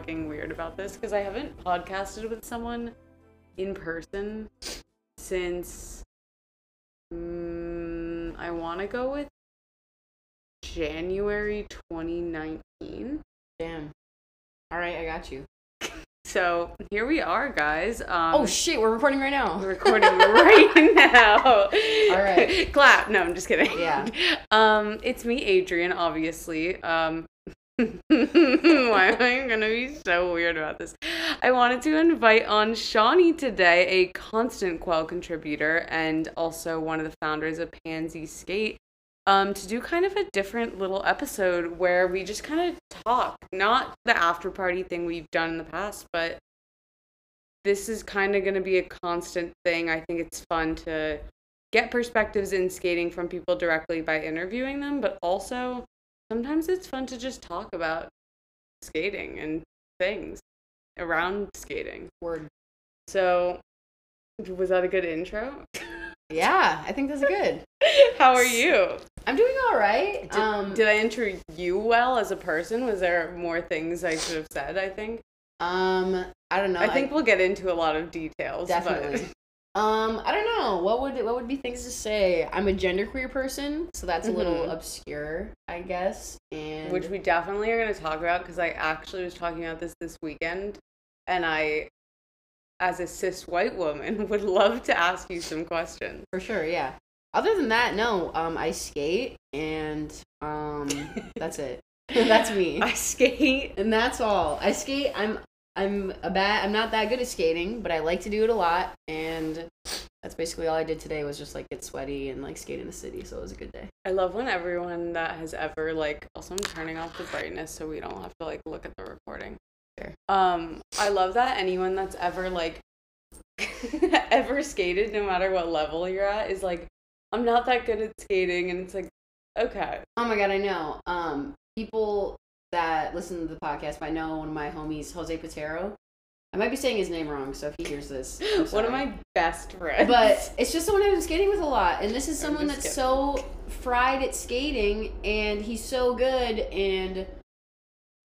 fucking weird about this because I haven't podcasted with someone in person since mm, I want to go with January 2019. Damn. All right, I got you. So here we are, guys. Um, Oh shit, we're recording right now. we're recording right now. All right. Clap. No, I'm just kidding. Yeah. Um, it's me, Adrian, obviously. Um, why am I gonna be so weird about this? I wanted to invite on Shawnee today, a constant Quell contributor and also one of the founders of Pansy Skate, um, to do kind of a different little episode where we just kind of talk, not the after party thing we've done in the past, but this is kind of going to be a constant thing. I think it's fun to get perspectives in skating from people directly by interviewing them, but also sometimes it's fun to just talk about skating and things around skating. Word. So, was that a good intro? Yeah, I think that's good. How are you? I'm doing all right. Did, um, did I intro you well as a person? Was there more things I should have said? I think. um, I don't know. I think we'll get into a lot of details. but- definitely. Um, I don't know. What would what would be things to say? I'm a genderqueer person, so that's a little Mhm. obscure, I guess. And which we definitely are going to talk about because I actually was talking about this this weekend, and I, as a cis white woman, would love to ask you some questions. for sure, yeah. Other than that, no. Um, I skate, and um, that's it. that's me. I skate. and that's all. I skate. I'm I'm a bad. I'm not that good at skating, but I like to do it a lot, and that's basically all I did today. Was just like get sweaty and like skate in the city. So it was a good day. I love when everyone that has ever like. Also, I'm turning off the brightness so we don't have to like look at the recording. Sure. Um, I love that anyone that's ever like ever skated, no matter what level you're at, is like, I'm not that good at skating, and it's like, okay, Oh my god, I know. Um, people that listen to the podcast might know one of my homies, Jose Patero. I might be saying his name wrong, so if he hears this, one of my best friends. But it's just someone I've been skating with a lot, and this is someone that's so fried at skating, and he's so good, and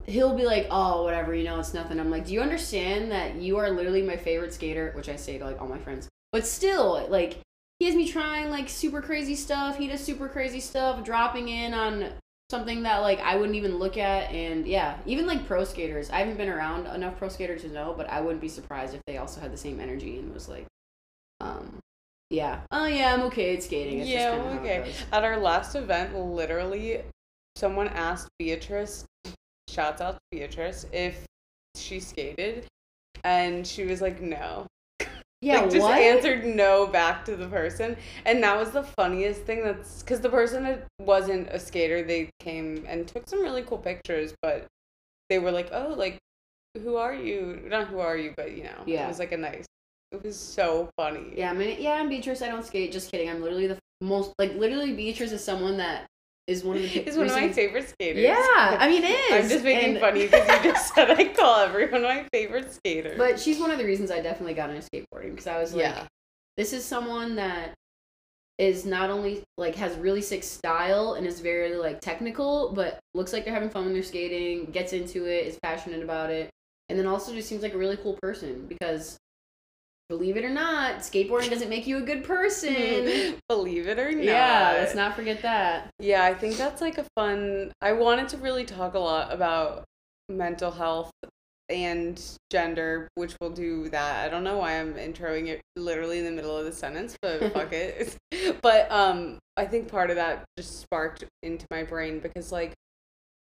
he'll be like, "Oh, whatever, you know, it's nothing." I'm like, "Do you understand that you are literally my favorite skater?" Which I say to like all my friends, but still, like, he has me trying like super crazy stuff. He does super crazy stuff, dropping in on something that like I wouldn't even look at, and yeah, even like pro skaters. I haven't been around enough pro skaters to know, but I wouldn't be surprised if they also had the same energy and was like, um, yeah, oh yeah, I'm okay at skating. It's yeah, just kinda how it okay. At our last event, literally, someone asked Beatrice, shouts out to Beatrice, if she skated, and she was like, no. Yeah, like, just what? answered no back to the person, and that was the funniest thing. That's because the person wasn't a skater. They came and took some really cool pictures, but they were like, oh, like, who are you? Not who are you, but you know, Yeah. it was like a nice. It was so funny. Yeah, I mean, yeah, I'm Beatrice. I don't skate. Just kidding. I'm literally the most like literally Beatrice is someone that is one of the He's one of my favorite skaters. Yeah, I mean, it is. I'm just making and- fun of you because you just said I call everyone my favorite skater. But she's one of the reasons I definitely got into skateboarding because I was like, yeah, this is someone that is not only like has really sick style and is very like technical, but looks like they're having fun when they're skating, gets into it, is passionate about it, and then also just seems like a really cool person because. Believe it or not, skateboarding doesn't make you a good person. believe it or not. yeah, let's not forget that. Yeah, I think that's like a fun. I wanted to really talk a lot about mental health and gender, which we'll do that. I don't know why I'm introing it literally in the middle of the sentence, but fuck it. But um, I think part of that just sparked into my brain because like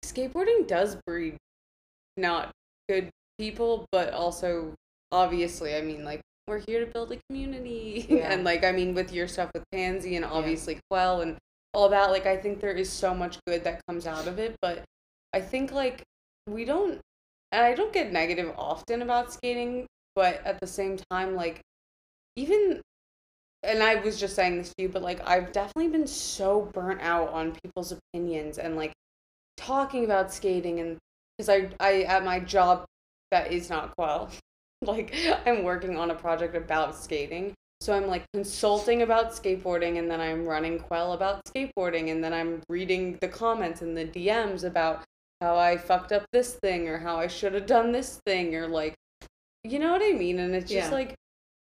skateboarding does breed not good people, but also obviously, I mean, like we're here to build a community, Yeah. and like I mean, with your stuff with Pansy and obviously Quell and all that, like I think there is so much good that comes out of it, but I think like we don't, and I don't get negative often about skating, but at the same time, like even and I was just saying this to you, but like I've definitely been so burnt out on people's opinions and like talking about skating and because I I at my job that is not Quell, like I'm working on a project about skating. So I'm like consulting about skateboarding and then I'm running Quell about skateboarding and then I'm reading the comments and the DMs about how I fucked up this thing or how I should have done this thing or like you know what I mean? And it's just Yeah. like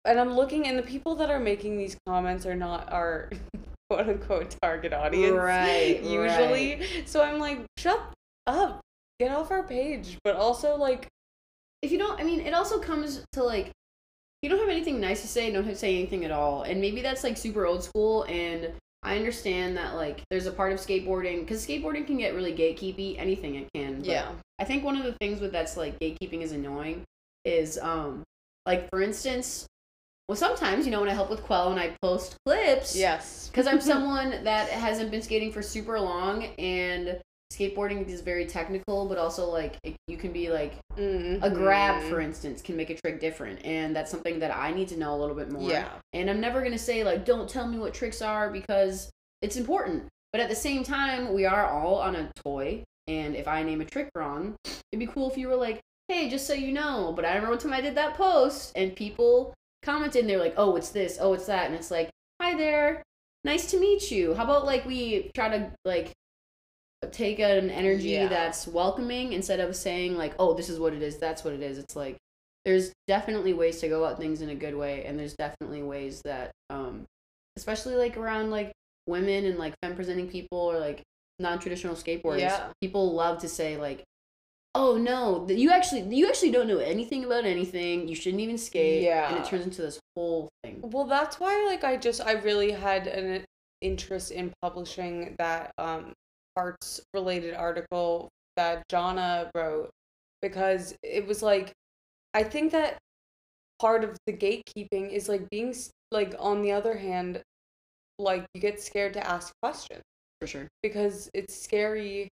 and I'm looking and the people that are making these comments are not our quote unquote target audience. Right, Usually. So I'm like, shut up. Get off our page. But also like if you don't i mean it also comes to like if you don't have anything nice to say don't have to say anything at all and maybe that's like super old school and i understand that like there's a part of skateboarding because skateboarding can get really gatekeepy anything it can but Yeah. i think one of the things with that's like gatekeeping is annoying is um like for instance well sometimes you know when i help with quell and i post clips Yes. because I'm someone that hasn't been skating for super long, and skateboarding is very technical, but also like it, you can be like a mm-hmm. grab, for instance, can make a trick different, and that's something that I need to know a little bit more. Yeah. And I'm never gonna say like, don't tell me what tricks are because it's important. But at the same time, we are all on a toy, and if I name a trick wrong, it'd be cool if you were like, hey, just so you know. But I remember one time I did that post, and people commented, and they're like, oh, it's this, oh, it's that, and it's like, hi there, nice to meet you. How about like we try to like take an energy Yeah. that's welcoming instead of saying like, oh, this is what it is, that's what it is. It's like there's definitely ways to go about things in a good way, and there's definitely ways that, um, especially like around like women and like femme presenting people or like non-traditional skateboarders, Yeah. people love to say like. Oh no! You actually, you actually don't know anything about anything. You shouldn't even skate. Yeah, and it turns into this whole thing. Well, that's why like I just I really had an interest in publishing that um arts related article that Jana wrote because it was like I think that part of the gatekeeping is like being like on the other hand like you get scared to ask questions For sure. because it's scary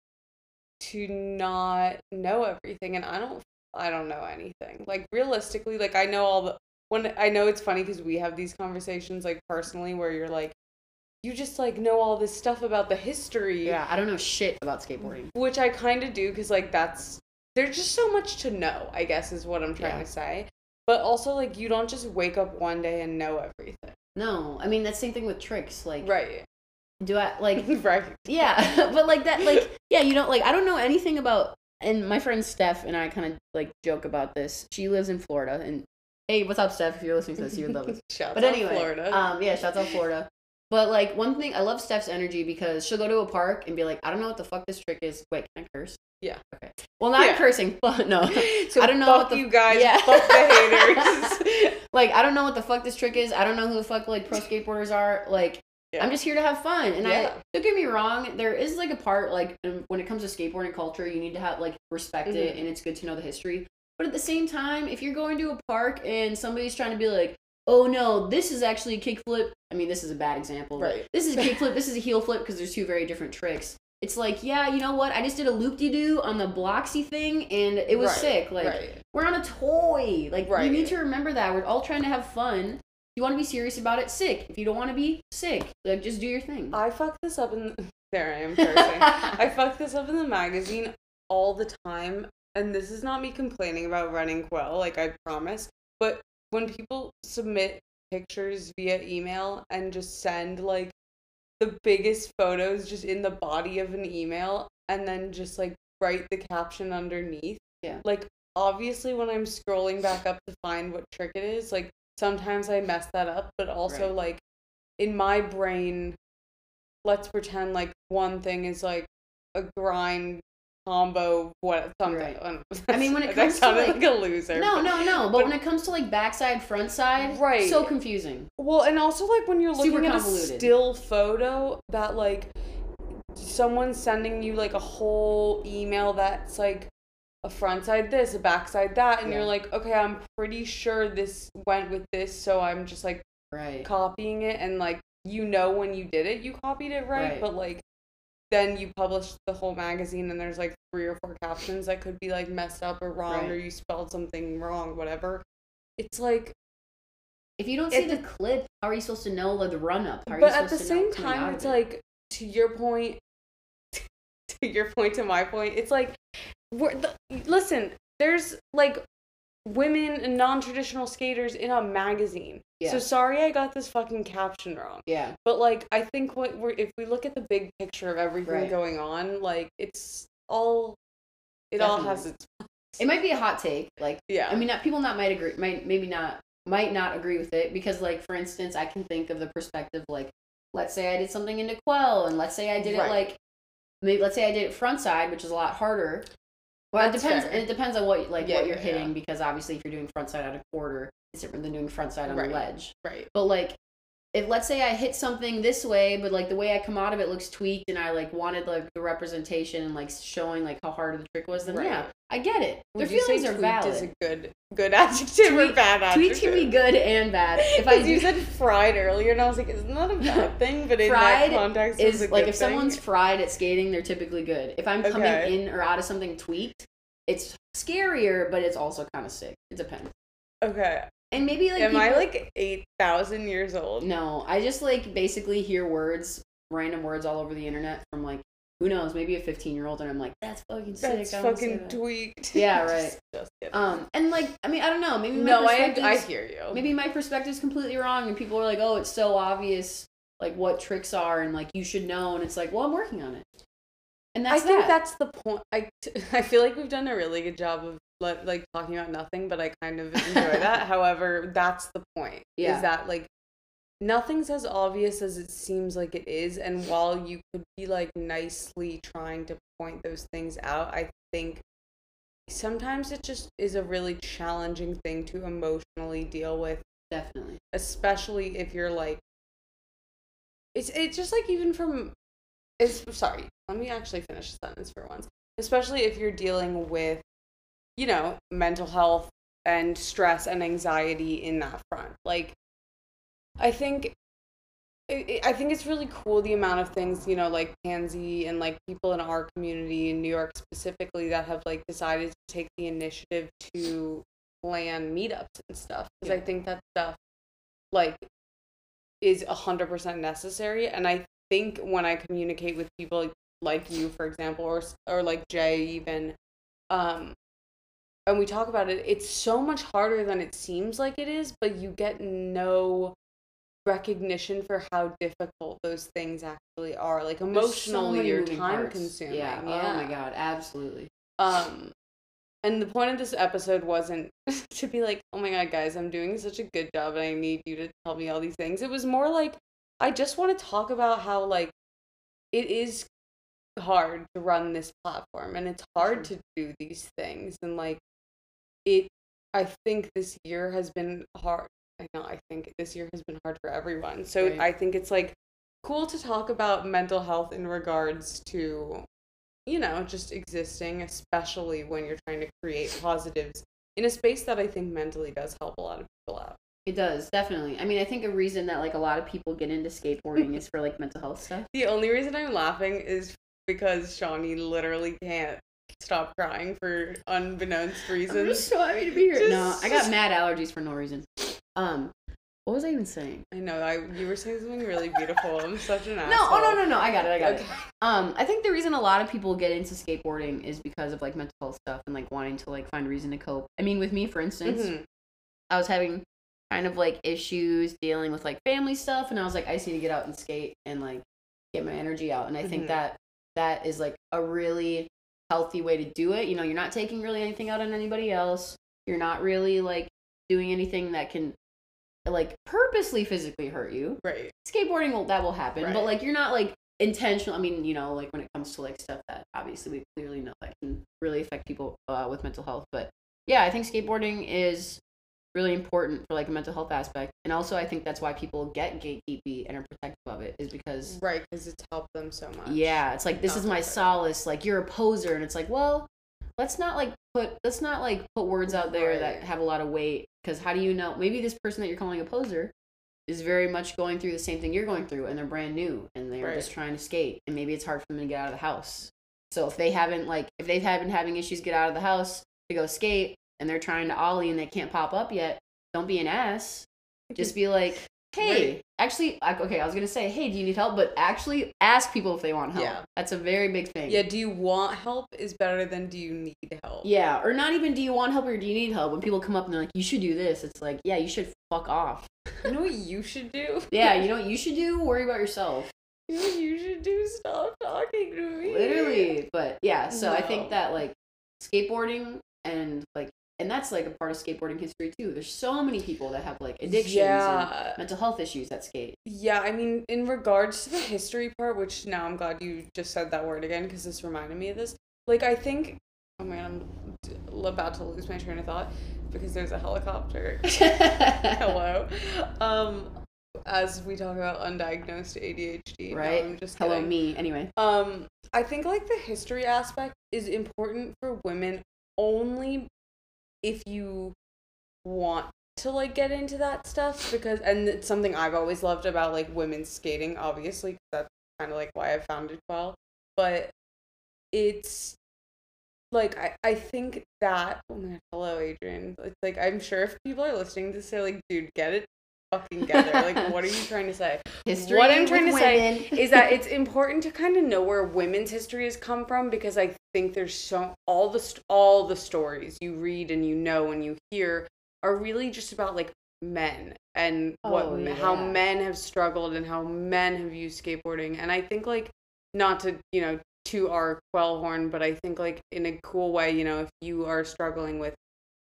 to not know everything and I don't I don't know anything. Like realistically, like I know all the when I know it's funny cuz we have these conversations like personally where you're like you just like know all this stuff about the history Yeah, I don't know shit about skateboarding. which I kind of do cuz like that's there's just so much to know, I guess is what I'm trying Yeah. to say. But also like you don't just wake up one day and know everything. No, I mean that's the same thing with tricks. Like, Right. do I like? right. yeah, but like that, like yeah, you don't like I don't know anything about. And my friend Steph and I kind of like joke about this. She lives in Florida, and hey, what's up, Steph? If you're listening to this, you would love this. Shouts But out anyway, Florida. um, yeah, shouts out Florida. But like one thing, I love Steph's energy because she'll go to a park and be like, I don't know what the fuck this trick is. Wait, can I curse? Yeah. Okay. Well, not Yeah. cursing, but no. so I don't know fuck what the- you guys. yeah. Fuck the haters. like I don't know what the fuck this trick is. I don't know who the fuck like pro skateboarders are. Like Yeah. I'm just here to have fun. And Yeah. I don't get me wrong, there is like a part like when it comes to skateboarding culture, you need to have like respect it, Mhm. and it's good to know the history. But at the same time, if you're going to a park and somebody's trying to be like, oh no, this is actually a kickflip. I mean, this is a bad example. Right. This is a kickflip. this is a heel flip because there's two very different tricks. It's like, yeah, you know what? I just did a loop de doo on the Bloxy thing, and it was Right, sick. Like, right. we're on a toy. Like you need to remember that. We're all trying to have fun. If you want to be serious about it, sick. If you don't want to be, sick. Like just do your thing. I fucked this up in there I am cursing. I fucked this up in the magazine all the time, and this is not me complaining about running Quell, like I promise. But when people submit pictures via email and just send like the biggest photos just in the body of an email and then just like write the caption underneath. Yeah. Like obviously when I'm scrolling back up to find what trick it is, like sometimes I mess that up, but also Right. like in my brain let's pretend like one thing is like a grind combo what something. Right. I. I mean, when it comes to, like- like a loser. no, no, no. But but- when it comes to like backside, front side, Right. So confusing. Well, and also like when you're looking at a still photo that like someone's sending you like a whole email that's like a front side this, a back side that, and Yeah. you're like, okay, I'm pretty sure this went with this, so I'm just like Right. copying it, and like you know when you did it, you copied it right, Right. but like then you publish the whole magazine and there's like three or four captions that could be like messed up or wrong Right. or you spelled something wrong, whatever. It's like If you don't see the clip, how are you supposed to know like, the run up? But at the same time it's it? like to your point to your point to my point it's like we're the, listen there's like women and non-traditional skaters in a magazine Yeah. so sorry i got this fucking caption wrong yeah, but like i think what we're if we look at the big picture of everything Right. going on like it's all It all has its It might be a hot take. Like, yeah. I mean, not, people not might agree, might maybe not might not agree with it because, like, for instance, I can think of the perspective like, let's say I did something into Quell, and let's say I did Right. it like, maybe let's say I did it front side, which is a lot harder. Well, it depends. fair. It depends on what like Yeah, what you're yeah, hitting yeah. because obviously, if you're doing front side on a quarter, it's different than doing front side on Right. the ledge. right. But like, if let's say I hit something this way, but like the way I come out of it looks tweaked, and I like wanted like the representation and like showing like how hard the trick was, then Right. yeah, I get it. Their Would say feelings are tweaked valid. is a good good adjective or bad adjective? Tweet can be good and bad. If I Because you said fried earlier, and I was like, isn't that a bad thing? But in Fried that context, it's is a like if someone's fried at skating, they're typically good. If I'm coming Okay. in or out of something tweaked, it's scarier, but it's also kind of sick. It depends. okay. And maybe like Am I people- like eight thousand years old? No, I just like basically hear words, random words all over the internet from like who knows, maybe a 15 year old, and I'm like, that's fucking sick. That's I fucking that." tweaked. Yeah, right. Just, kidding. Um, and like, I mean, I don't know. Maybe my no, I I hear you. maybe my perspective's completely wrong, and people are like, oh, it's so obvious, like what tricks are, and like you should know, and it's like, well, I'm working on it. And that's I that's think that's the point. I, I feel like we've done a really good job of like talking about nothing, but I kind of enjoy that. However, that's the point. Yeah. Is that like nothing's as obvious as it seems like it is, and while you could be like nicely trying to point those things out, I think sometimes it just is a really challenging thing to emotionally deal with definitely. especially if you're like it's it's just like even from it's sorry let me actually finish the sentence for once especially if you're dealing with you know mental health and stress and anxiety in that front. Like i think I think it's really cool the amount of things you know like pansy and like people in our community in new york specifically that have like decided to take the initiative to plan meetups and stuff because i think that stuff like is a hundred percent necessary. And i think when i communicate with people like, like you for example or or like jay even um and we talk about it it's so much harder than it seems like it is but you get no recognition for how difficult those things actually are like so emotionally many or time parts. consuming Yeah. Oh my god, absolutely. um and the point of this episode wasn't to be like oh my god guys i'm doing such a good job and i need you to tell me all these things it was more like i just want to talk about how like it is hard to run this platform and it's hard to do these things and like it i think this year has been hard i know i think this year has been hard for everyone so Right. i think it's like cool to talk about mental health in regards to you know just existing especially when you're trying to create positives in a space that i think mentally does help a lot of people out It does definitely. I mean, I think a reason that like a lot of people get into skateboarding is for like mental health stuff. the only reason i'm laughing is because shawnee literally can't stop crying for unbeknownst reasons. I'm just so happy to be here. no, I got mad allergies for no reason. Um, what was I even saying? i know i you were saying something really beautiful i'm such an No, asshole oh no, no, no. I got it. I got okay. it. Um, I think the reason a lot of people get into skateboarding is because of like mental health stuff and like wanting to like find a reason to cope. I mean, with me, for instance, Mhm. I was having kind of like issues dealing with like family stuff, and I was like, I just need to get out and skate and like get my energy out. And I think Mhm. that that is like a really healthy way to do it. You know, you're not taking really anything out on anybody else. You're not really like doing anything that can like purposely physically hurt you right skateboarding will that will happen but like you're not like intentional i mean you know like when it comes to like stuff that obviously we clearly know that can really affect people uh, with mental health but yeah i think skateboarding is really important for like a mental health aspect. And also i think that's why people get gatekeepy and are protective of it is because right because it's helped them so much. Yeah it's like this is my solace like you're a poser and it's like well let's not like put let's not like put words out there that have a lot of weight because how do you know maybe this person that you're calling a poser is very much going through the same thing you're going through and they're brand new and they're Right. just trying to skate and maybe it's hard for them to get out of the house. So if they haven't like if they haven't having issues get out of the house to go skate and they're trying to ollie and they can't pop up yet don't be an ass. Just be like hey actually okay i was gonna say hey do you need help? But actually ask people if they want help. Yeah. that's a very big thing. Yeah do you want help is better than do you need help. Yeah or not even do you want help or do you need help. When people come up and they're like you should do this it's like yeah you should fuck off. You know what you should do? Yeah you know what you should do? Worry about yourself. You know what you should do? Stop talking to me. Literally but yeah so i think that like skateboarding and like and that's like a part of skateboarding history too. There's so many people that have like addictions Yeah. and mental health issues that skate. Yeah, I mean, in regards to the history part, which now I'm glad you just said that word again because this reminded me of this. Like, I think, oh man, I'm d- about to lose my train of thought because there's a helicopter. Hello. Um, as we talk about undiagnosed ADHD. No, Right? I'm just Hello kidding. me. Anyway. Um, I think like the history aspect is important for women only if you want to like get into that stuff because and it's something I've always loved about like women's skating obviously that's kind of like why I founded Quell but it's like I, I think that oh my hello Adrian. It's like I'm sure if people are listening to say like dude get it fucking together like what are you trying to say? History. what I'm trying to say is that it's important to kind of know where women's history has come from because I think there's so all the all the stories you read and you know and you hear are really just about like men and what Oh, how men have struggled and how men have used skateboarding. And I think like not to you know to our quell horn but I think like in a cool way you know if you are struggling with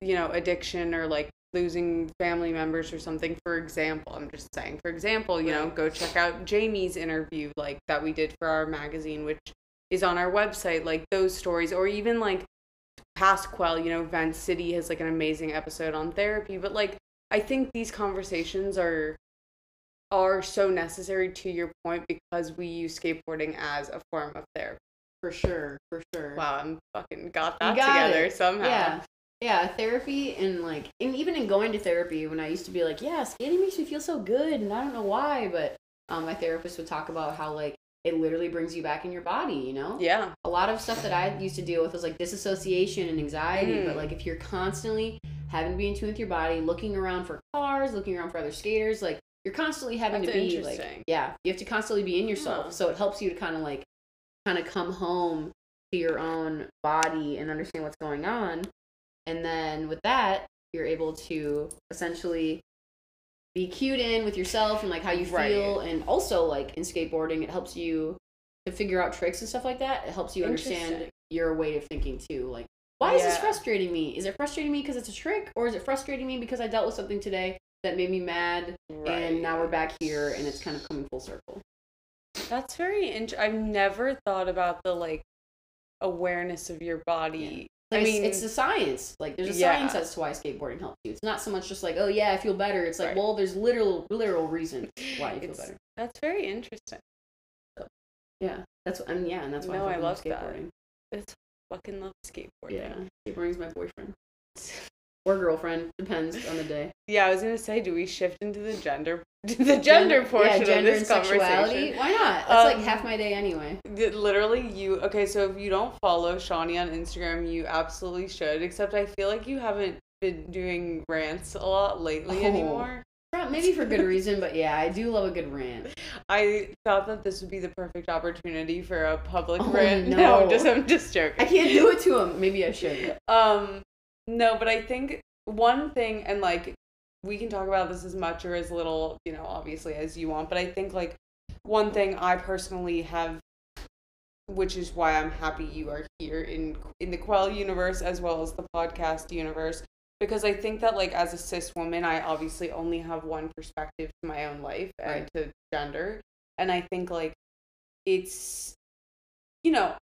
you know addiction or like losing family members or something for example i'm just saying for example you know go check out jamie's interview like that we did for our magazine which is on our website like those stories or even like past quell you know vent city has like an amazing episode on therapy but like i think these conversations are are so necessary to your point because we use skateboarding as a form of therapy for sure, for sure. wow i'm fucking got that got together it. somehow Yeah. Yeah, therapy and like and even in going to therapy when I used to be like, yeah, skating makes me feel so good and I don't know why, but um, my therapist would talk about how like it literally brings you back in your body, you know? yeah A lot of stuff that I used to deal with was like disassociation and anxiety, Mm. but like if you're constantly having to be in tune with your body, looking around for cars, looking around for other skaters, like you're constantly having That's to be like yeah, you have to constantly be in yourself. Huh. So it helps you to kind of like kind of come home to your own body and understand what's going on. And then with that, you're able to essentially be cued in with yourself and like how you Right. feel and also like in skateboarding it helps you to figure out tricks and stuff like that. It helps you understand your way of thinking too. Like why is this frustrating me? Is it frustrating me because it's a trick or is it frustrating me because I dealt with something today that made me mad and now we're back here and it's kind of coming full circle. That's very interesting I've never thought about the like awareness of your body. Like I mean, it's the science. Like there's a Yeah. science as to why skateboarding helps you. It's not so much just like, oh yeah, I feel better. It's like, Right. well, there's literal literal reason why you feel It's- better. that's very interesting. Yeah, that's I mean, yeah, and that's why No, I fucking love that. skateboarding. It's fucking love skateboarding. Yeah, skateboarding's my boyfriend or girlfriend, depends on the day. Yeah, I was gonna say, do we shift into the gender, the gender portion yeah, gender of this and sexuality. conversation? Why not? Like Um, half my day anyway. Literally, you okay? So if you don't follow Shawnee on Instagram, you absolutely should. Except I feel like you haven't been doing rants a lot lately Oh. anymore. Maybe for good reason, but yeah, I do love a good rant. I thought that this would be the perfect opportunity for a public Oh, rant. no. I'm just I'm just joking. I can't do it to him. Maybe I should. Um, no, but I think one thing, and like we can talk about this as much or as little, you know, obviously as you want. But I think like one thing I personally have, which is why I'm happy you are here in in the Quell universe as well as the podcast universe, because I think that like as a cis woman, I obviously only have one perspective to my own life and Right. to gender, and I think like it's, you know,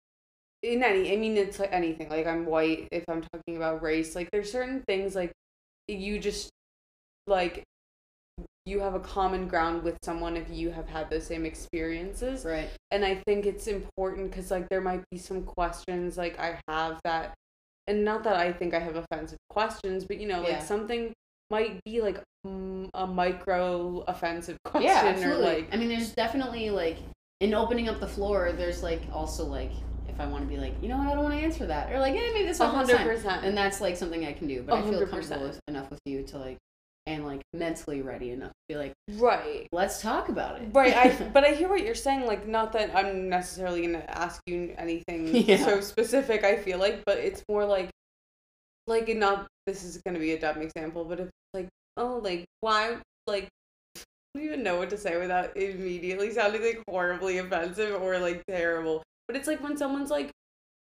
in any i mean it's like anything like i'm white if i'm talking about race like there's certain things like you just like you have a common ground with someone if you have had those same experiences Right. and i think it's important because like there might be some questions like i have that and not that i think i have offensive questions but you know like Yeah. something might be like mm, a micro offensive question Yeah, or like I mean, there's definitely like in opening up the floor. There's like also like if I want to be like, you know what, I don't want to answer that, or like, yeah, maybe this a one hundred percent, And that's like something I can do. But I feel comfortable enough with you to like, and like mentally ready enough to be like, right let's talk about it. Right, I but I hear what you're saying. Like, not that I'm necessarily gonna ask you anything Yeah. so specific. I feel like, but it's more like, like not. This is gonna be a dumb example, but it's like, oh, like why, like, I don't even know what to say without immediately sounding like horribly offensive or like terrible. But it's like when someone's like,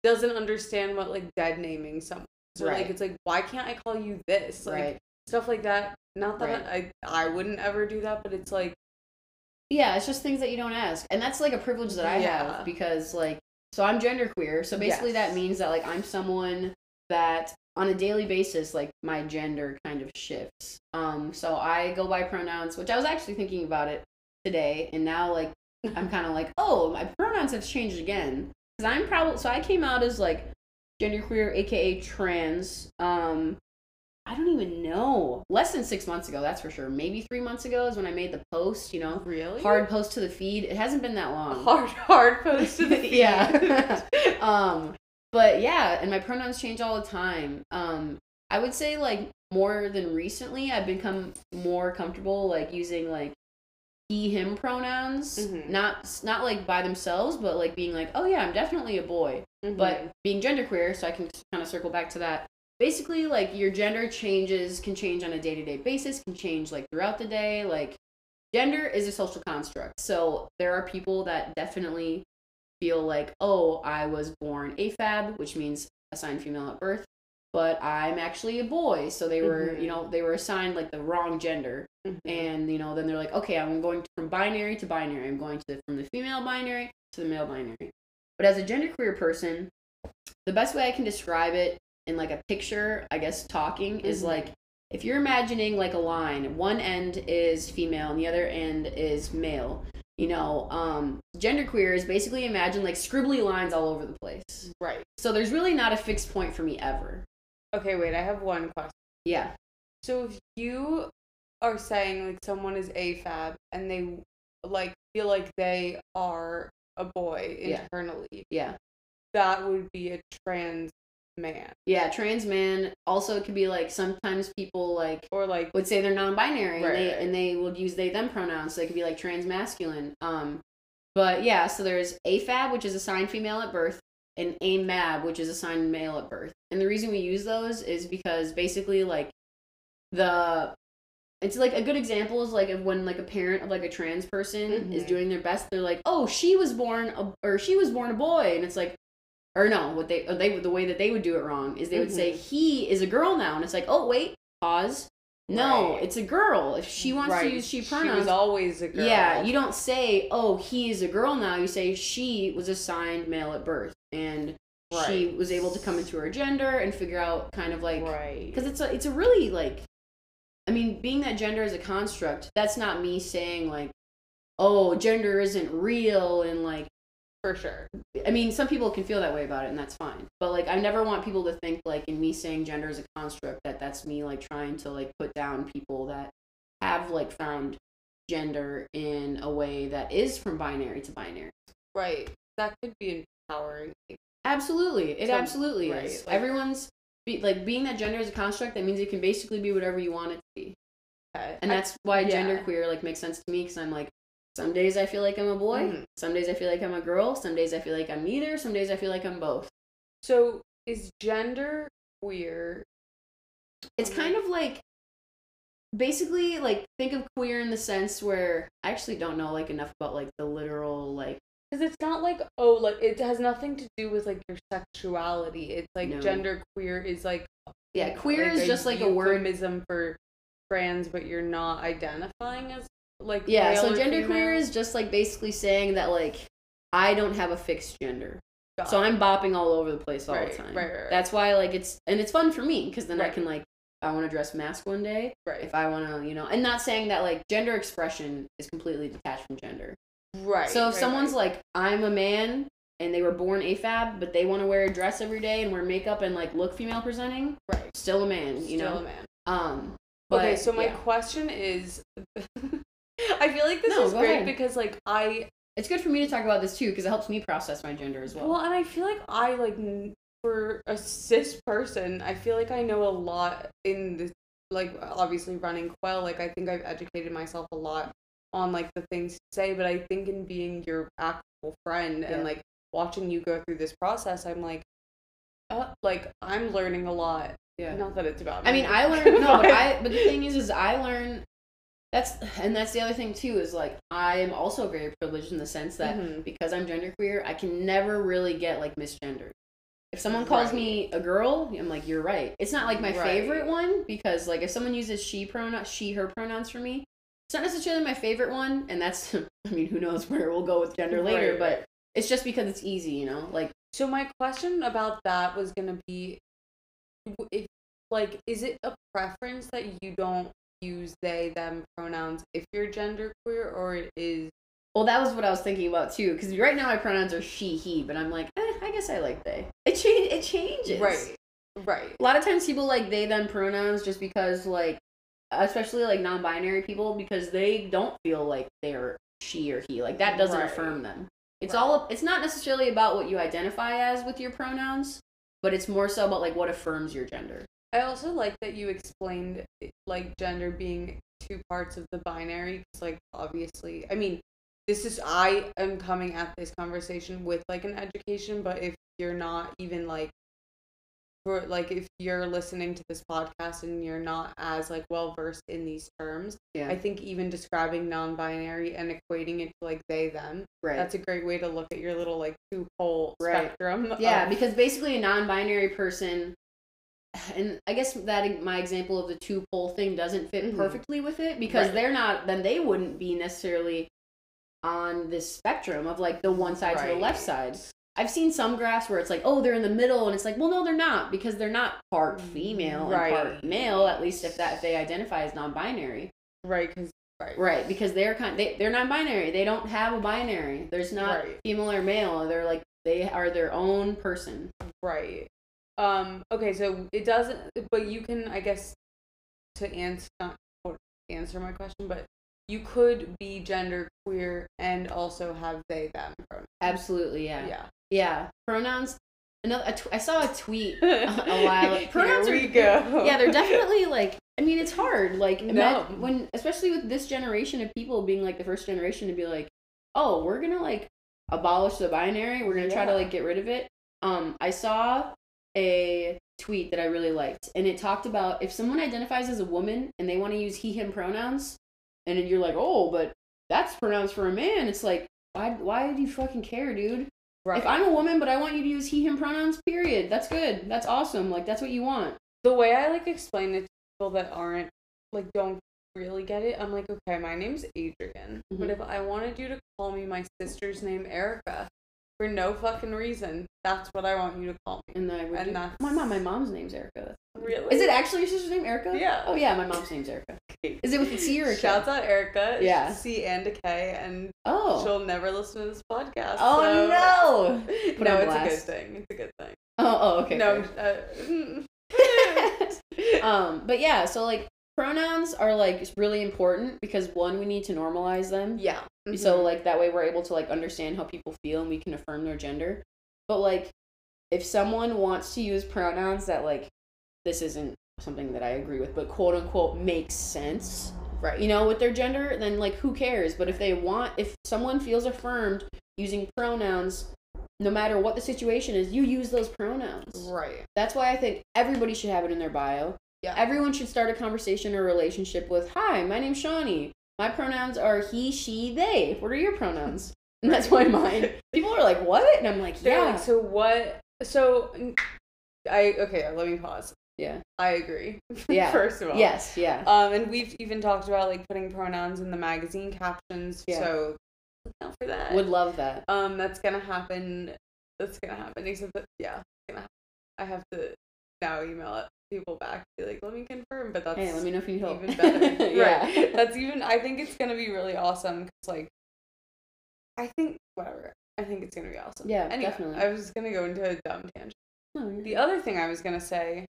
doesn't understand what like dead naming someone. So Right. like it's like why can't I call you this? Like right. Stuff like that. Not that I I wouldn't ever do that, but it's like Yeah, it's just things that you don't ask. And that's like a privilege that I Yeah. have because like so I'm genderqueer. So basically Yes. that means that like I'm someone that on a daily basis like my gender kind of shifts. Um so I go by pronouns, which I was actually thinking about it today and now like I'm kind of like, "Oh, my pronouns have changed again." Cuz I'm probably so I came out as like genderqueer aka trans um I don't even know. Less than 6 months ago, that's for sure. Maybe 3 months ago is when I made the post, you know really hard post to the feed. It hasn't been that long. hard hard post to the feed. Yeah. um, but yeah, and my pronouns change all the time. Um, I would say like more than recently, I've become more comfortable like using like he him pronouns. Mhm. Not not like by themselves, but like being like, oh yeah, I'm definitely a boy. Mhm. But being genderqueer, so I can kind of circle back to that. Basically, like your gender changes can change on a day to day basis, can change like throughout the day. Like gender is a social construct. So there are people that definitely feel like, oh, I was born AFAB, which means assigned female at birth, but I'm actually a boy. So they were, Mhm. you know, they were assigned like the wrong gender. Mhm. And, you know, then they're like, okay, I'm going from binary to binary. I'm going to from the female binary to the male binary. But as a genderqueer person, the best way I can describe it in like a picture, I guess talking is Mhm. like if you're imagining like a line, one end is female and the other end is male. You know, um, genderqueer is basically imagine like scribbly lines all over the place. right. So there's really not a fixed point for me ever. Okay, wait. I have one question. Yeah. So if you are saying like someone is AFAB and they like feel like they are a boy Yeah. internally, Yeah. that would be a trans man. Yeah, trans man. Also, it could be like sometimes people like Or like would say they're non-binary Right, and they right. and they would use they them pronouns. So they could be like trans masculine. Um, but yeah, so there's AFAB, which is assigned female at birth, and AMAB, which is assigned male at birth. And the reason we use those is because basically like the it's like a good example is like of when like a parent of like a trans person is Mhm. doing their best. They're like, oh, she was born a, or she was born a boy, and it's like. Or no, what they or they the way that they would do it wrong is they would say Mhm. he is a girl now, and it's like, oh wait, pause. No, Right. it's a girl. If she wants right, to use she pronouns, She was always a girl. yeah, you don't say, "Oh, he is a girl now." You say she was assigned male at birth, and she was able to come into her gender and figure out kind of like right. because it's a it's a really like, I mean, being that gender is a construct. That's not me saying like, "Oh, gender isn't real," and like, for sure. I mean, some people can feel that way about it, and that's fine. But like, I never want people to think like, in me saying gender is a construct, that that's me like trying to like put down people that have like found gender in a way that is from binary to binary. Right. That could be empowering. Absolutely, it So- absolutely right, is. like- Everyone's be, like being that gender is a construct. That means it can basically be whatever you want it to be, Okay. and I- that's why yeah. gender queer like makes sense to me because I'm like. Some days I feel like I'm a boy. Mhm. Some days I feel like I'm a girl. Some days I feel like I'm neither. Some days I feel like I'm both. so is gender queer It's kind of like basically like think of queer in the sense where I actually don't know like enough about like the literal like because it's not like oh like it has nothing to do with like your sexuality. It's like No. gender queer is like yeah queer is just like a word euphemism for trans, but you're not identifying as like yeah so or gender queer is just like basically saying that like I don't have a fixed gender Got so. I'm bopping all over the place all Right, the time right, right, right. that's why like it's and it's fun for me because then I can like I want to dress mask one day right if I want to you know and not saying that like gender expression is completely detached from gender right. So if someone's like, I'm a man and they were born AFAB, but they want to wear a dress every day and wear makeup and like look female presenting, right, still a man, you still know. a man. Um. But, okay, so my yeah. question is, I feel like this No, is great ahead. because like I it's good for me to talk about this too because it helps me process my gender as well. Well, and I feel like I like for a cis person, I feel like I know a lot in the like obviously running Quell. Like I think I've educated myself a lot on like the things to say, but I think in being your actual friend Yeah. and like watching you go through this process, I'm like, uh, like I'm learning a lot. yeah. Not that it's about. I mean, I learned no, but I but the thing is, is I learn. That's and that's the other thing too is like I am also very privileged in the sense that Mhm. because I'm genderqueer, I can never really get like misgendered. If someone calls Right. me a girl, I'm like, you're right. It's not like my Right. favorite one because like if someone uses she pronoun, she her pronouns for me, it's not necessarily my favorite one, and that's I mean who knows where we'll go with gender later, Right, but it's just because it's easy, you know. Like So my question about that was gonna be, if like, is it a preference that you don't use they them pronouns if you're genderqueer, or it is Well, that was what I was thinking about too. Because right now my pronouns are she, he, but I'm like, eh, I guess I like they. It change. It changes. right, right, A lot of times people like they them pronouns just because like, especially like non-binary people because they don't feel like they're she or he. Like that doesn't Right. affirm them. It's Right. all. It's not necessarily about what you identify as with your pronouns, but it's more so about like what affirms your gender. I also like that you explained eh, like gender being two parts of the binary. Because like obviously, I mean, this is I am coming at this conversation with like an education, but if you're not even like for like if you're listening to this podcast and you're not as like well versed in these terms, Yeah. I think even describing non-binary and equating it to like they them, right. that's a great way to look at your little like two pole Right. spectrum. Yeah, of- because basically a non-binary person, and I guess that my example of the two pole thing doesn't fit Mhm. perfectly with it because Right. they're not. Then they wouldn't be necessarily on this spectrum of like the one side to the left side. I've seen some graphs where it's like, oh, they're in the middle, and it's like, well, no, they're not because they're not part female Right. and part male. At least if that if they identify as non-binary, right, because right, right? Because they're kind they they're non-binary. They don't have a binary. There's not Right. female or male. They're like they are their own person. Right. Um. Okay. So it doesn't. But you can, I guess, to answer not answer my question, but you could be gender queer and also have they them pronouns. Absolutely, yeah. Yeah. Yeah, pronouns. Another, a tw- I saw a tweet a while. Ago. Pronouns Here are we go. Yeah, they're definitely like. I mean, it's hard. Like, No. when especially with this generation of people being like the first generation to be like, oh, we're gonna like abolish the binary. We're gonna try to like get rid of it. Um, I saw a tweet that I really liked, and it talked about if someone identifies as a woman and they want to use he/him pronouns, and then you're like, oh, but that's pronouns for a man. It's like, why? Why do you fucking care, dude? Right. If I'm a woman, but I want you to use he/him pronouns, period. That's good. That's awesome. Like that's what you want. the way I like explain it to people that aren't like don't really get it, I'm like, okay, my name's Adrian, but Mhm. if I wanted you to call me my sister's name, Erica, for no fucking reason, that's what I want you to call me. And then I would. And do- that's- my mom. My mom's name's Erica. Really? Is it actually your sister's name, Erica? Yeah. Oh yeah, my mom's name's Erica. Is it with a C or a K? Shouts out Erica. Yeah. C and a K, and Oh. she'll never listen to this podcast. Oh so- no. Put no, it's a good thing. It's a good thing. Oh, oh okay. no, uh, um, but yeah, so like pronouns are like really important because one, we need to normalize them. yeah. So Mhm. like that way we're able to like understand how people feel and we can affirm their gender. But like if someone wants to use pronouns that like this isn't something that I agree with, but quote unquote makes sense, right. you know, with their gender, then like who cares? But if they want if someone feels affirmed using pronouns, no matter what the situation is, you use those pronouns. right. That's why I think everybody should have it in their bio. Yeah. Everyone should start a conversation or relationship with, "Hi, my name's Shawnee. My pronouns are he, she, they. What are your pronouns?" And that's why mine. People are like, "What?" And I'm like, They're "Yeah, like, so what? So I okay. Let me pause. yeah, I agree. Yeah. First of all. yes, yeah, Um, and we've even talked about like putting pronouns in the magazine captions. Yeah. So look out for that. would love that." Um, that's gonna happen. That's gonna happen. Except that, yeah, it's gonna. Happen. I have to now email it people back. Be like, let me confirm. But that's Hey, let me know if you help. even better. yeah, Right. That's even. I think it's gonna be really awesome. Cause like, I think whatever. I think it's gonna be awesome. Yeah, Anyway, definitely. I was gonna go into a dumb tangent. No, you're- The other thing I was gonna say.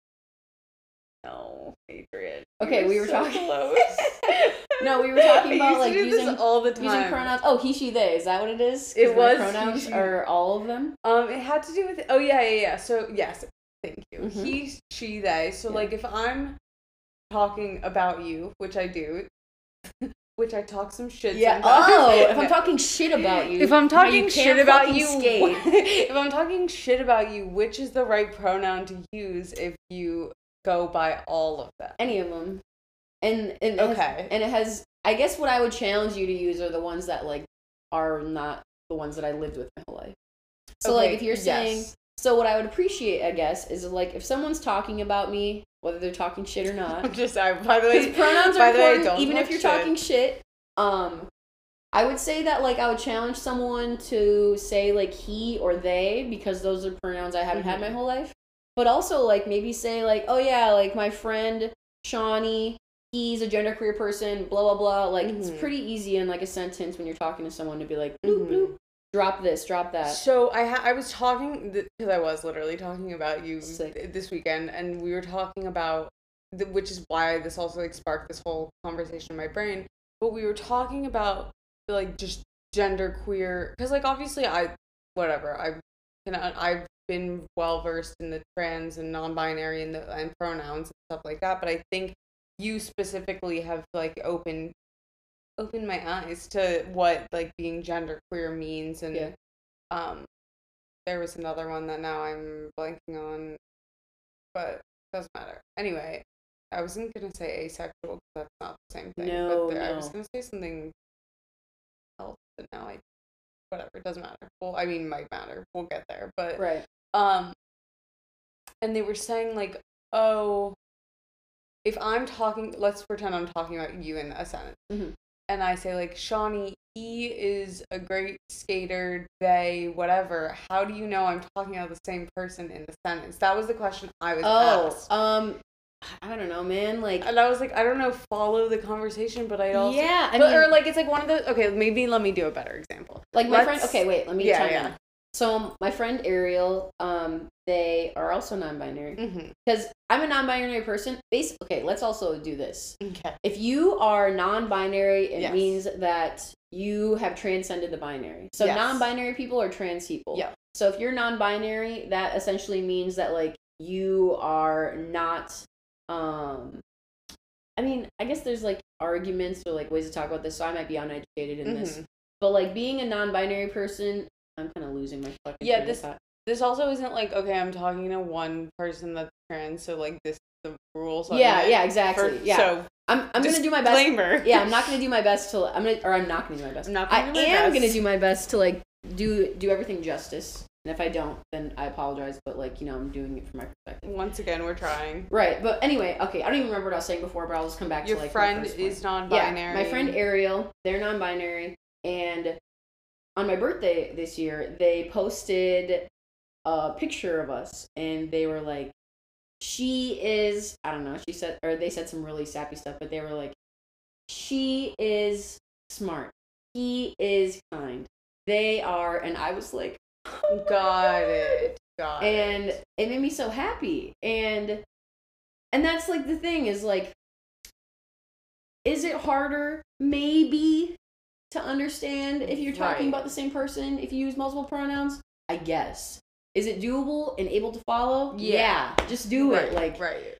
No, Adrian. Okay, we were so talking- Close. No, we were talking about, like, using- all the time. using pronouns. Oh, he, she, they. Is that what it is It was he, pronouns she. are all of them. Um, it had to do with oh yeah yeah yeah. So yes, thank you. Mhm. He, she, they. So Yeah. like if I'm talking about you, which I do, which I talk some shit. sometimes. Oh, if I'm talking shit about you, If I'm talking shit about you, skate. if I'm talking shit about you, which is the right pronoun to use if you go by all of them? any of them and and it has- Okay. and it has i guess what i would challenge you to use are the ones that like are not the ones that i lived with my whole life so like if you're saying yes. So what I would appreciate, I guess, is like if someone's talking about me, whether they're talking shit or not. I'm just I, by the way, pronouns by are the way, don't even if you're shit. talking shit. Um, I would say that like I would challenge someone to say like he or they because those are pronouns I haven't had Mhm. my whole life. But also like maybe say like oh yeah like my friend Shawnee he's a genderqueer person blah blah blah like it's Mhm. pretty easy in like a sentence when you're talking to someone to be like bloop Mhm. bloop drop this drop that So I ha- I was talking because I was literally talking about you th- this weekend, and we were talking about the, which is why this also like sparked this whole conversation in my brain. But we were talking about like just gender queer because like obviously I whatever I can I've been well versed in the trans and non-binary and the and pronouns and stuff like that. But I think you specifically have like opened opened my eyes to what like being gender queer means and Yeah. um there was another one that now I'm blanking on but doesn't matter. Anyway, I wasn't gonna say asexual because that's not the same thing. No, but there- I was gonna say something else, but now I whatever, it doesn't matter. Well I mean might matter. We'll get there. But right um and they were saying like, oh if I'm talking let's pretend I'm talking about you in a sentence. Mhm. And I say like Shawnee, he is a great skater, they, whatever. How do you know I'm talking about the same person in the sentence? That was the question I was oh asked. um I don't know man like And I was like, I don't know, follow the conversation, but I also yeah I but, mean or like it's like one of the okay, maybe let me do a better example. Like my friend. Okay, wait. Let me Yeah, chime yeah. in. So my friend Ariel, um, they are also non-binary Mm-hmm. because I'm a non-binary person. Basically, okay. Let's also do this. Okay. If you are non-binary, it Yes. means that you have transcended the binary. So Yes. non-binary people are trans people. Yeah. So if you're non-binary, that essentially means that like you are not. Um, I mean, I guess there's like arguments or like ways to talk about this. So I might be uneducated in this. Mhm. But like being a non-binary person, I'm kind of losing my fucking. Yeah, this- thought. This also isn't like okay, I'm talking to one person that's trans, so like this the rules. Yeah, yeah, exactly. for- yeah, So I'm I'm gonna do my best. disclaimer. Yeah, I'm not gonna do my best to. I'm gonna or I'm not gonna do my best. I'm not gonna do my am best. gonna do my best to like do do everything justice. And if I don't, then I apologize. But like you know, I'm doing it from my perspective. Once again, we're trying. Right, but anyway, okay. I don't even remember what I was saying before, but I'll just come back Your to like my friend is non-binary. Yeah, my friend Ariel, they're non-binary, and on my birthday this year, they posted a picture of us, and they were like, "She is." I don't know. She said, or they said some really sappy stuff, but they were like, "She is smart. He is kind. They are," and I was like, oh Got God it. Got and it. it made me so happy and and that's like the thing is like is it harder maybe to understand if you're talking Right. about the same person if you use multiple pronouns i guess is it doable and able to follow Yeah. just do right, it like right.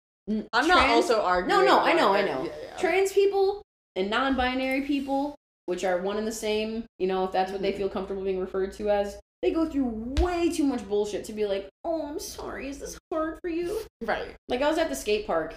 I'm not also arguing. no no, i know i know Yeah, yeah. trans people and non-binary people which are one and the same you know if that's what they Mhm. feel comfortable being referred to as they go through way too much bullshit to be like oh i'm sorry is this hard for you right. like i was at the skate park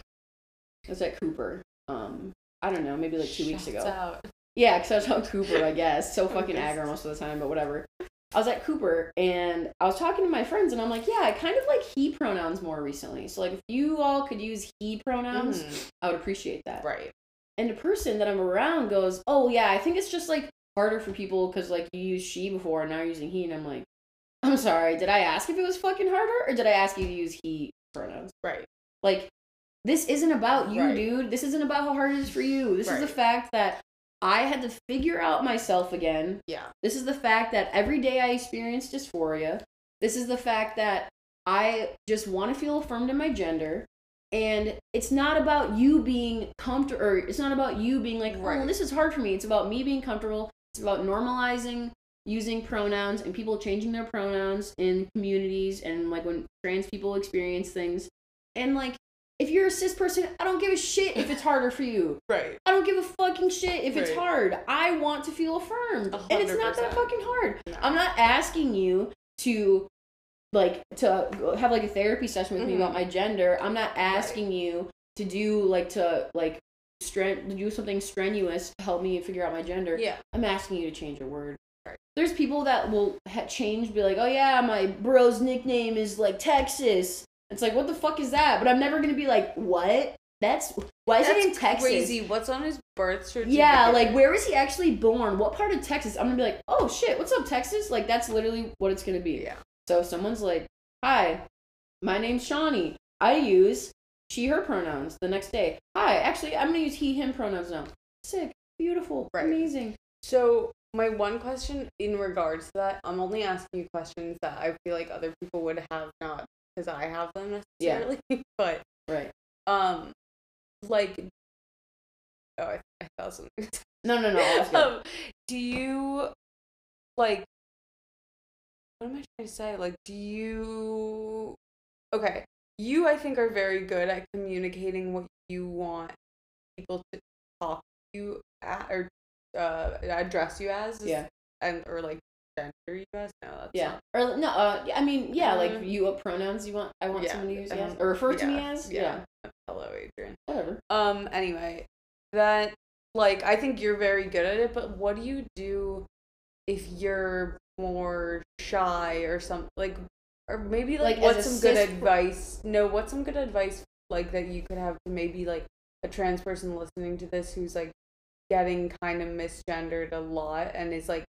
i was at cooper um i don't know maybe like two weeks ago out. Yeah because i was on cooper i guess so fucking Yes. aggro most of the time but whatever i was at cooper and i was talking to my friends and i'm like yeah i kind of like he pronouns more recently so like if you all could use he pronouns Mhm. i would appreciate that Right. and the person that I'm around goes, "Oh yeah, I think it's just like harder for people because like you used she before and now you're using he." And I'm like, "I'm sorry, did I ask if it was fucking harder or did I ask you to use he pronouns?" Right. Like, this isn't about you, Right. dude. This isn't about how hard it is for you. This is the fact that I had to figure out myself again. Yeah. This is the fact that every day I experience dysphoria. This is the fact that I just want to feel affirmed in my gender. And it's not about you being comfortable, or it's not about you being like, oh, this is hard for me. It's about me being comfortable. It's about normalizing using pronouns and people changing their pronouns in communities and like when trans people experience things. And like, if you're a cis person, I don't give a shit if it's harder for you. Right. I don't give a fucking shit if it's hard. I want to feel affirmed. A And it's not that fucking hard. No. I'm not asking you to like to have like a therapy session with me Mhm. about my gender. I'm not asking you to do like to like stren- do something strenuous to help me figure out my gender. Yeah. I'm asking you to change your word. Right. There's people that will ha- change, be like, oh yeah, my bro's nickname is like Texas. It's like, what the fuck is that? But I'm never gonna be like, what? That's why is it in Texas? crazy. What's on his birth certificate? Yeah, like where is he actually born? What part of Texas? I'm gonna be like, oh shit, what's up, Texas? Like that's literally what it's gonna be. Yeah. So if someone's like, hi, my name's Shawnee. I use she her pronouns the next day. Hi, actually I'm gonna use he him pronouns now. Sick, beautiful, Right. amazing. So my one question in regards to that, I'm only asking you questions that I feel like other people would have not because I have them Yeah. necessarily. but Right. um, like, oh, I, I thought something. No, no, no. um, do you like? What am I trying to say? Like, do you? Okay, you I think are very good at communicating what you want people to talk to you at, or uh, address you as. yeah, and or like gender you that's yeah. not. Or no, uh, I mean, yeah, like Mhm. you what pronouns you want? I want Yeah, someone to use um, yes or refer to me as. yeah. Hello, Adrian. whatever. Um. Anyway, that like I think you're very good at it, but what do you do if you're more shy or something like, or maybe like, Like, what's some good advice? No, what's some good advice like that you could have to maybe like a trans person listening to this who's like getting kind of misgendered a lot and is like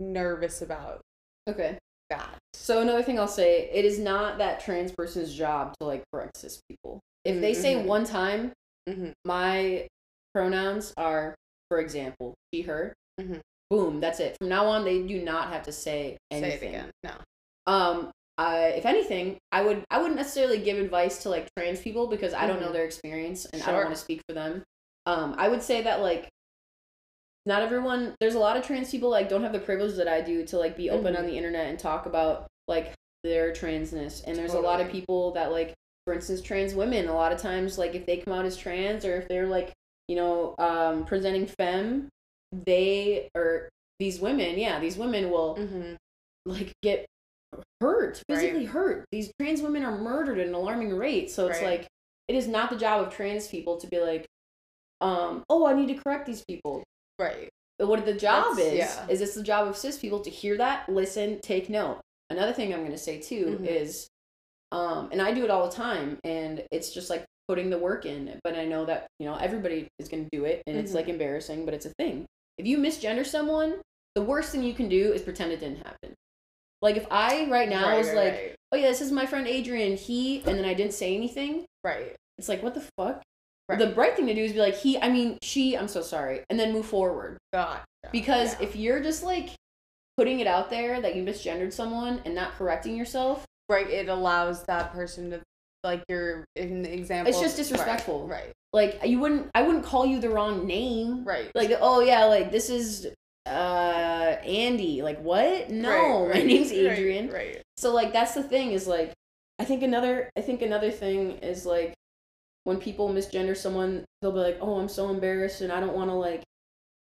nervous about Okay. that. So another thing I'll say, it is not that trans person's job to like correct cis people. If they say Mhm. one time, Mhm. my pronouns are, for example, she, her. Mhm. Boom, that's it. From now on, they do not have to say Say anything. it again. No. Um, I, if anything, I would I wouldn't necessarily give advice to like trans people because I don't know Mhm. their experience and I don't want to speak for them. Um, I would say that like not everyone there's a lot of trans people like don't have the privilege that I do to like be open Mhm. on the internet and talk about like their transness. And there's a lot of people that like for instance trans women a lot of times like if they come out as trans or if they're like, you know, um presenting femme, they or these women, yeah, these women will Mm-hmm. like get hurt, Right. physically hurt. These trans women are murdered at an alarming rate. So it's Right. like it is not the job of trans people to be like, um, oh, I need to correct these people. Right. What the job That's- is yeah. is it's the job of cis people to hear that, listen, take note. Another thing I'm gonna say too Mhm. is, um, and I do it all the time, and it's just like putting the work in. But I know that you know everybody is gonna do it, and it's Mhm. like embarrassing, but it's a thing. If you misgender someone, the worst thing you can do is pretend it didn't happen. Like if I right now right, was right, like, right. oh yeah, this is my friend Adrian, he, and then I didn't say anything. right. It's like what the fuck. Right. The bright thing to do is be like he, I mean she, I'm so sorry, and then move forward. God. Because yeah. if you're just like putting it out there that you misgendered someone and not correcting yourself, right, it allows that person to like you're in the example. It's just disrespectful. Right. like you wouldn't, I wouldn't call you the wrong name. Right. Like oh yeah, like this is uh Andy. Like what? No, Right, my right, name's right, Adrian. Right. So like that's the thing is like I think another I think another thing is like when people misgender someone, they'll be like, "Oh, I'm so embarrassed and I don't want to like."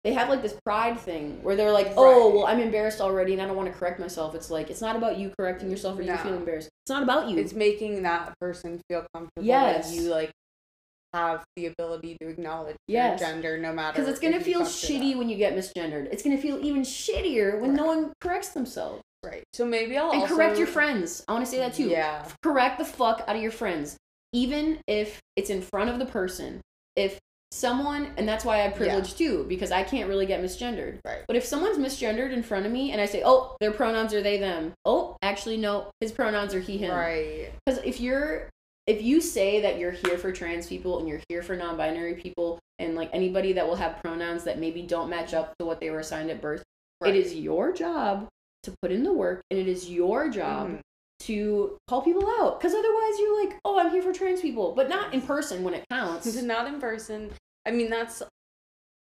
They have like this pride thing where they're like, "Oh, Right. well, I'm embarrassed already and I don't want to correct myself." It's like it's not about you correcting yourself or you No. feel embarrassed. It's not about you. It's making that person feel comfortable. Yes. That you like have the ability to acknowledge Yes. your gender no matter. because it's gonna feel shitty when you get misgendered. It's gonna feel even shittier when no one corrects themselves. Right. So maybe I'll And also correct your friends. I want to say that too. Yeah. correct the fuck out of your friends, even if it's in front of the person. If someone, and that's why I have privilege too, because I can't really get misgendered. Right. But if someone's misgendered in front of me and I say, oh, their pronouns are they, them. Oh, actually, no, his pronouns are he, him. Right. Because if you're, if you say that you're here for trans people and you're here for non binary people and like anybody that will have pronouns that maybe don't match up to what they were assigned at birth, Right. it is your job to put in the work and it is your job Mhm. To call people out because otherwise you're like oh i'm here for trans people but not in person when it counts not in person. I mean, that's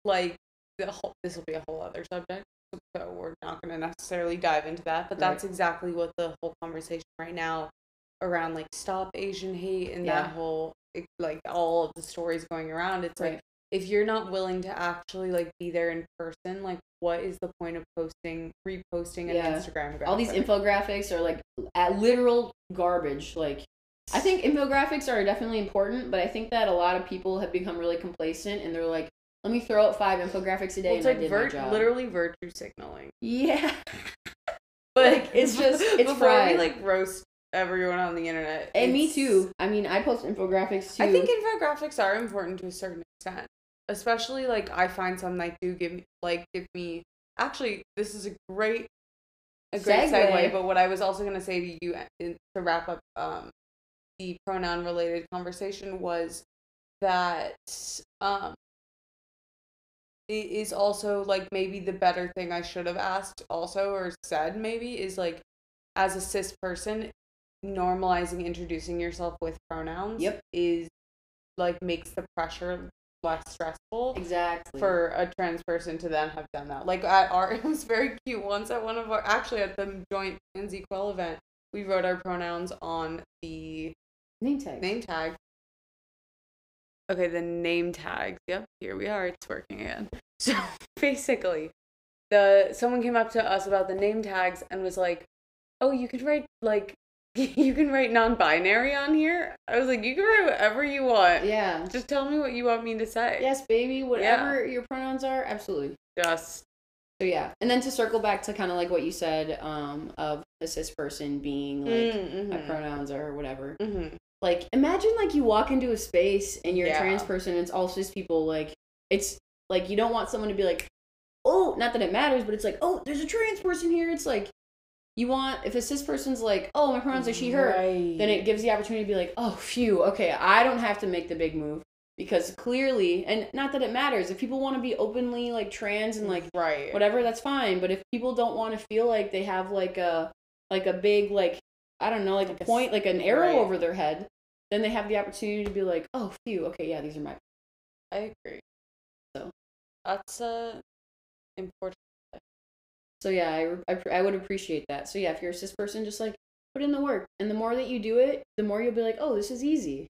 like the whole. This will be a whole other subject, so we're not going to necessarily dive into that. But Right. that's exactly what the whole conversation right now around like stop Asian hate and Yeah. that whole like all of the stories going around. It's like Right. If you're not willing to actually like be there in person, like what is the point of posting, reposting an Yeah. Instagram? all these infographics are like at literal garbage like i think infographics are definitely important but i think that a lot of people have become really complacent and they're like let me throw out five infographics a day Well, it's and like vir- my job. literally virtue signaling. Yeah. But Like, it's just- it's before fried. we like roast everyone on the internet. And me too. I mean, I post infographics too. I think infographics are important to a certain extent, especially like I find some that do give me like give me. Actually, this is a great a great segue. Segue. But what I was also gonna say to you uh, in, to wrap up um the pronoun related conversation was that um it is also like maybe the better thing I should have asked also or said maybe is like as a cis person normalizing introducing yourself with pronouns Yep. is like makes the pressure less stressful exactly for a trans person to then have done that. Like at our, it was very cute. Once at one of our, actually at the joint Pansy Quell event, we wrote our pronouns on the name tag. name tag. Okay, the name tags. Yep, here we are. It's working again. So basically, the someone came up to us about the name tags and was like, "Oh, you could write like you can write non-binary on here." I was like, "You can write whatever you want. Yeah. Just tell me what you want me to say." Yes, baby. Whatever your pronouns are, absolutely. Just So yeah, and then to circle back to kind of like what you said, um, of a cis person being like Mm, my mhm. pronouns or whatever. Mhm. Like imagine like you walk into a space and you're Yeah. a trans person, and it's all cis people. Like it's like you don't want someone to be like, oh, not that it matters, but it's like, oh, there's a trans person here. It's like you want if a cis person's like, oh, my pronouns are she her, Right. then it gives the opportunity to be like, oh, phew, okay, I don't have to make the big move because clearly, and not that it matters if people want to be openly like trans and like right. whatever that's fine but if people don't want to feel like they have like a like a big like i don't know like, Like a a point like an arrow right. over their head then they have the opportunity to be like oh phew okay yeah these are my I agree. So. that's uh important. So yeah I, I, I would appreciate that so yeah if you're a cis person just like put in the work and the more that you do it the more you'll be like oh this is easy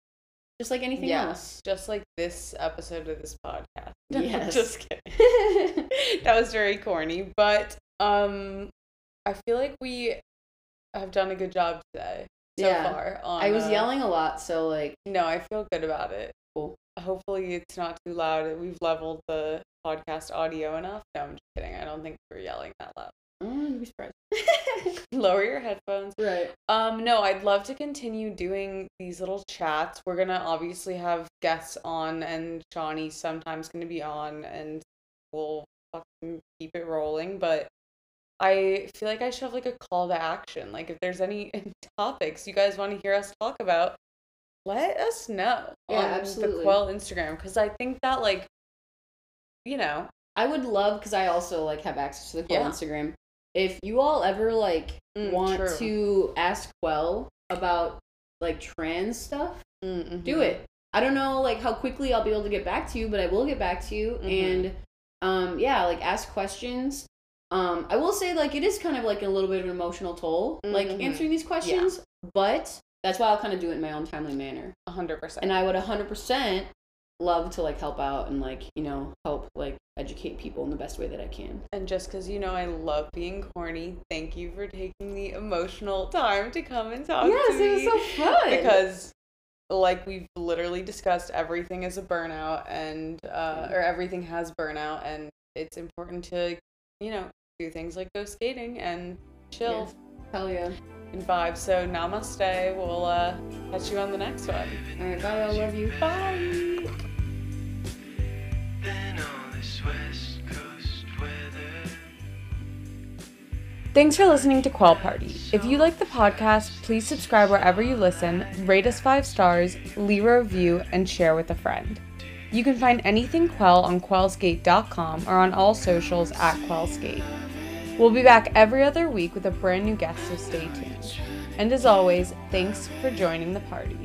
just like anything Yes, just like this episode of this podcast. Yes. just kidding. that was very corny, but um, I feel like we have done a good job today so Yeah. far. On, i was uh, yelling a lot so like No, I feel good about it. Cool. Hopefully, it's not too loud. We've leveled the podcast audio enough. No, I'm just kidding. I don't think we're yelling that loud. you'd be surprised Lower your headphones. right Um, no, I'd love to continue doing these little chats. We're gonna obviously have guests on, and Shawnee's sometimes gonna be on, and we'll fucking keep it rolling. But I feel like I should have like a call to action. Like, if there's any topics you guys want to hear us talk about, let us know Yeah, on absolutely. the Quell Instagram because I think that like, you know, I would love because I also like have access to the Quell Yeah. Instagram. If you all ever like Mm, want true. to ask Quell about like trans stuff, mm-hmm. do it. I don't know like how quickly I'll be able to get back to you, but I will get back to you. Mhm. And um, yeah, like ask questions. Um, I will say like it is kind of like a little bit of an emotional toll, like Mhm. answering these questions, but that's why I'll kind of do it in my own timely manner. hundred percent. And I would hundred percent love to like help out and like you know help like educate people in the best way that I can. And just because you know I love being corny, thank you for taking the emotional time to come and talk to me. yes, it was so fun. Because, like we've literally discussed, everything is a burnout, and uh, or everything has burnout, and it's important to, you know, do things like go skating and chill Yes. hell yeah. and vibe. So namaste. We'll uh, catch you on the next one. All right, bye. I love you. Bye. Thanks for listening to Quell Party. If you like the podcast, please subscribe wherever you listen, rate us five stars, leave a review, and share with a friend. You can find anything Quell on quellskate.com or on all socials at quellskate. We'll be back every other week with a brand new guest, so stay tuned. And as always, thanks for joining the party.